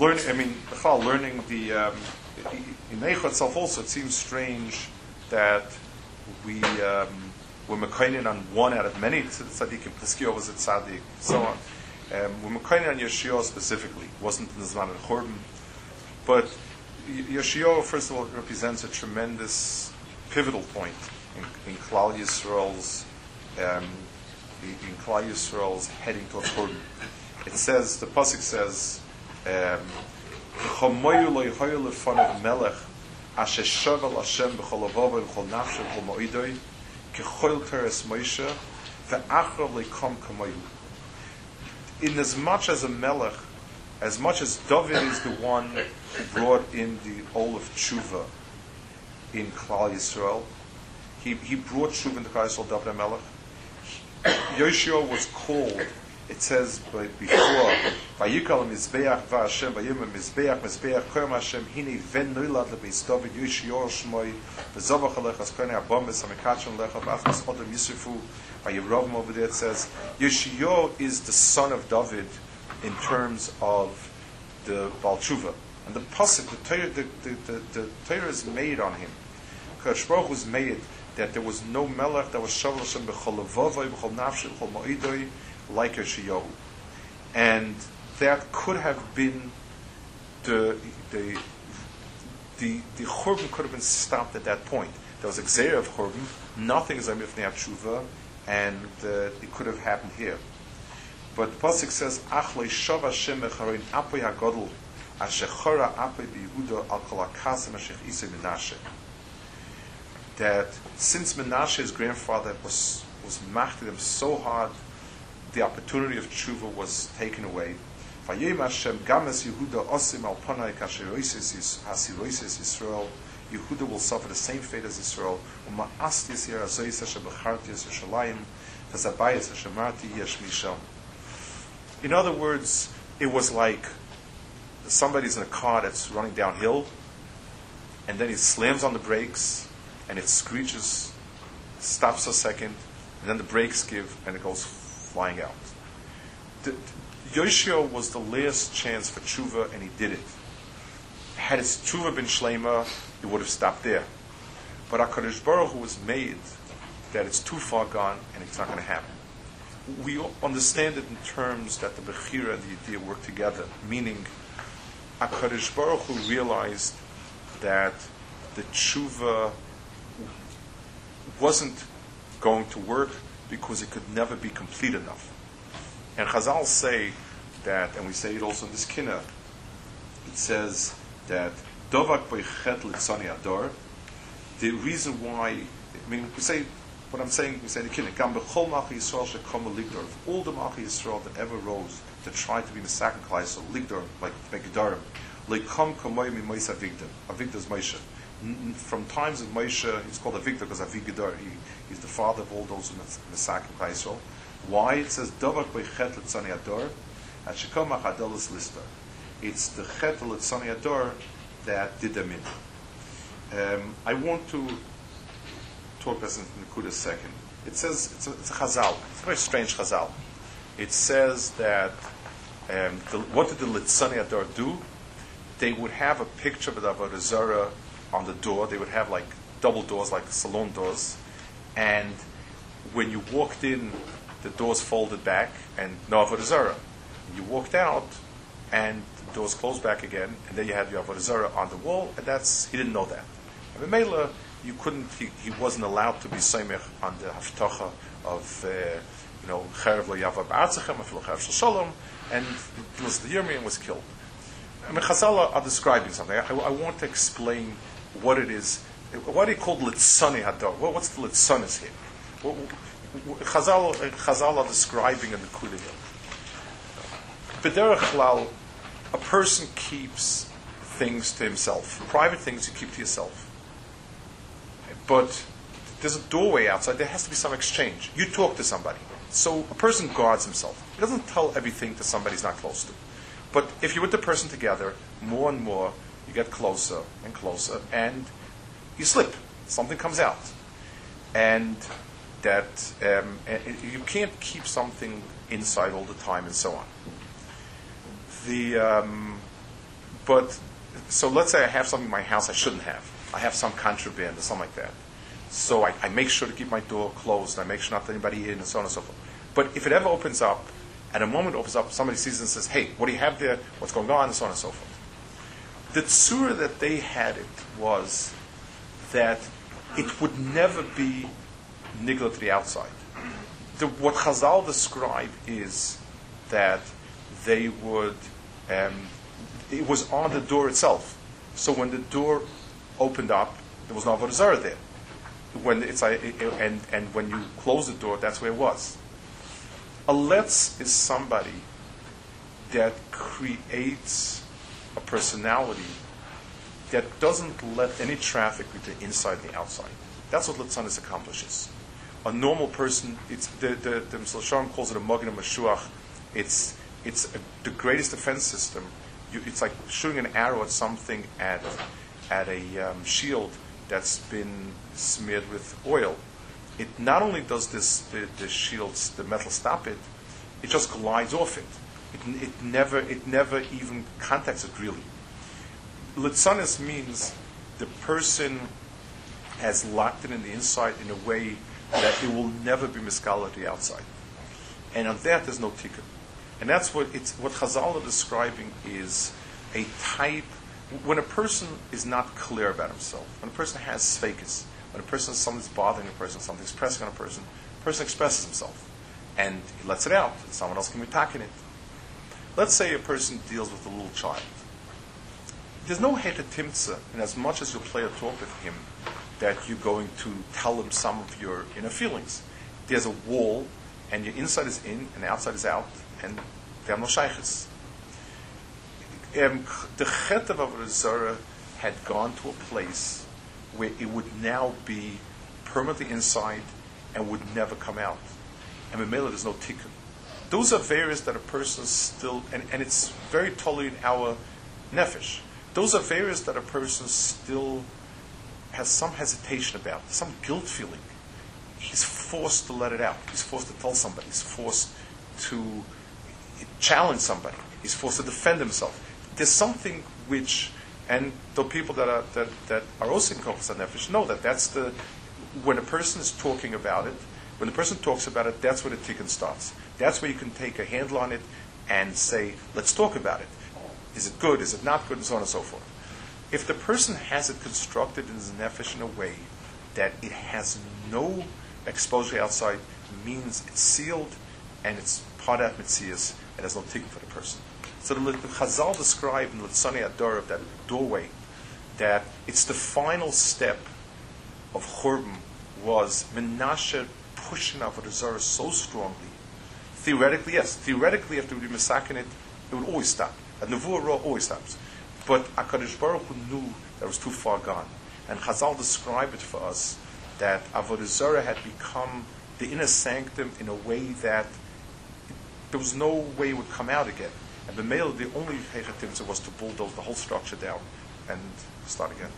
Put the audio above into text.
Learn, I mean, learning the um, in Eicha itself also, it seems strange that we um, we're mekainin on one out of many tzaddikim. Piskio was a tzaddik, so on. Um, we're mekainin on Yeshua specifically. Wasn't in the Zman of Churban, but Yeshua, first of all, represents a tremendous pivotal point in, in Klal Yisrael's um, in Klal Yisrael's heading towards Churban. It says the pasuk says. Um, melech in as much as a melech as much as David is the one who brought in the Ol of Tshuva in Klal Yisrael, he, he brought Tshuva into Klal Yisrael, David Melech. Yoshua was called it says before, Vayikal Mizbeach Va'Hashem Vayim Mizbeach Mizbeach Koyam Hashem Hini Ven Noilad LeBeis David Yish Yor Shmoy V'Zovach Alechas Koyne Abomis Amikachem Lecha V'Afnas Odom Yisufu Vayivrovim over there it says Yeshio is the son of David in terms of the Balchuva. And the pasuk, the Torah, the, the, the, the Torah is made on him. Kadosh Baruch was made that there was no melech that was shavuot Hashem b'chol levavoi, b'chol nafshi, b'chol ma'idoi, like Yeshayahu. And that could have been the, the, the, the Churban could have been stopped at that point. There was a Xer of Churban, nothing is Amif Tshuva, and uh, it could have happened here. But the Pasuk says, Ach lo yishov Hashem echaroin apoy hagodl, asher chora apoy biyehuda al kol akasim asher Menashe. That since Menashe's grandfather was, was machted him so hard the opportunity of tshuva was taken away. Hashem games Yehuda osim kasheroisis hasiroisis Yisrael. Yehuda will suffer the same fate as Israel. Yer azois Hashem bechartis Yerushalayim v'zabayis Hashem marti yesh. In other words, it was like somebody's in a car that's running downhill, and then he slams on the brakes, and it screeches, stops a second, and then the brakes give, and it goes flying out. The, Yoshio was the last chance for tshuva, and he did it. Had his tshuva been shlema, he would have stopped there. But Hakadosh Baruch Hu was made that it's too far gone, and it's not going to happen. We understand it in terms that the bechira and the idea work together, meaning Hakadosh Baruch Hu realized that the tshuva wasn't going to work because it could never be complete enough. And Chazal say that, and we say it also in this kinna, it says that Dovak boichet litzani ador, the reason why, I mean, we say, what I'm saying, we say in the ligdor, of all the machi Yisrael that ever rose to try to be Mesakin Klaiso, ligdor, like Megidarim, lekom kamoy mi Moisa Avigdor, Avigdor's Moshe from times of Moshe, he's called Avigdor because Avigdor, he, he's the father of all those who Mesak in Israel. Why? It says, Dovak Beichet Litzani Ador, at Shekom Achadelis Lister. It's the Chet Litzani Ador that did them in. Um, I want to talk about this in second. It says, it's a, it's a Chazal, it's a very strange Chazal. It says that, um, the, what did the Litzani Ador do? They would have a picture of the Avodah Zarah on the door. They would have like double doors, like salon doors. And when you walked in, the doors folded back and no Avodah Zarah. You walked out and the doors closed back again, and then you had your Avodah Zarah on the wall, and that's, he didn't know that. And Mela, you couldn't, he, he wasn't allowed to be Seimech on the Haftacha of, uh, you know, Cherev lo Yavav Ba'atzechem, Cherev Shalom, and was the Yirmiyah was killed. I mean, Chazal are describing something. I, I want to explain what it is. Why do you call Litzani Hadar? what's the Litzanis here? Chazal, Chazal are describing in the here. B'derech a person keeps things to himself. Private things you keep to yourself. But there's a doorway outside. There has to be some exchange. You talk to somebody. So a person guards himself. He doesn't tell everything to somebody he's not close to. But if you're with the person together, more and more, you get closer and closer, and you slip. something comes out, and that um, you can't keep something inside all the time, and so on. The um, but so let's say I have something in my house I shouldn't have. I have some contraband or something like that. So I, I make sure to keep my door closed. I make sure not to anybody in, and so on and so forth. But if it ever opens up, at a moment opens up, somebody sees it and says, "Hey, what do you have there? What's going on?" and so on and so forth. The tzura that they had it was that it would never be nigla to the outside. The, what Chazal describe is that they would, um, it was on the door itself. So when the door opened up, there was no Avodah Zarah there. When it's and, and when you close the door, that's where it was. A letz is somebody that creates a personality that doesn't let any traffic between inside and the outside. That's what Litzanis accomplishes. A normal person, it's the the, the Mishal calls it a Magen Mashuach. It's it's a, the greatest defense system. You, it's like shooting an arrow at something at at a um, shield that's been smeared with oil. It not only does this the, the shields the metal stop it, it just glides off it. It, it never it never even contacts it really. Litzanis means the person has locked it in the inside in a way that it will never be miscala the outside. And on that there's no tikkun. And that's what it's what Chazal are describing is a type when a person is not clear about himself, when a person has sfakis, when a person something's bothering a person, something's pressing on a person, a person expresses himself and he lets it out, and someone else can be attacking it. Let's say a person deals with a little child there's no hetetimtza in as much as you play a talk with him that you're going to tell him some of your inner feelings. There's a wall, and your inside is in and outside is out, and there are no shaykhs. Um, the chet of Avodah had gone to a place where it would now be permanently inside and would never come out. And Mamela, there's no tikkun. Those are various that a person still, and, and it's very totally in our nefesh. Those are areas that a person still has some hesitation about, some guilt feeling. He's forced to let it out. He's forced to tell somebody. He's forced to challenge somebody. He's forced to defend himself. There's something which, and the people that are that, that are also in Kochas Nefesh know that that's the when a person is talking about it. When the person talks about it, that's where the tikkun starts. That's where you can take a handle on it and say, "Let's talk about it. Is it good? Is it not good? And so on and so forth. If the person has it constructed in his nefesh in a way that it has no exposure outside, means it's sealed and it's part of mitzias and there's no tikkun for the person. So the, Chazal described in Litzani of that doorway that it's the final step of Churban was Menashe pushing Avodah Zarah so strongly. Theoretically, yes. Theoretically, would be masakin it, it would always stop. A Nevuah always stops. But HaKadosh Baruch Hu knew that was too far gone. And Chazal described it for us that Avodah Zarah had become the inner sanctum in a way that there was no way it would come out again. And the male, the only Hechatimza was to bulldoze the whole structure down and start again.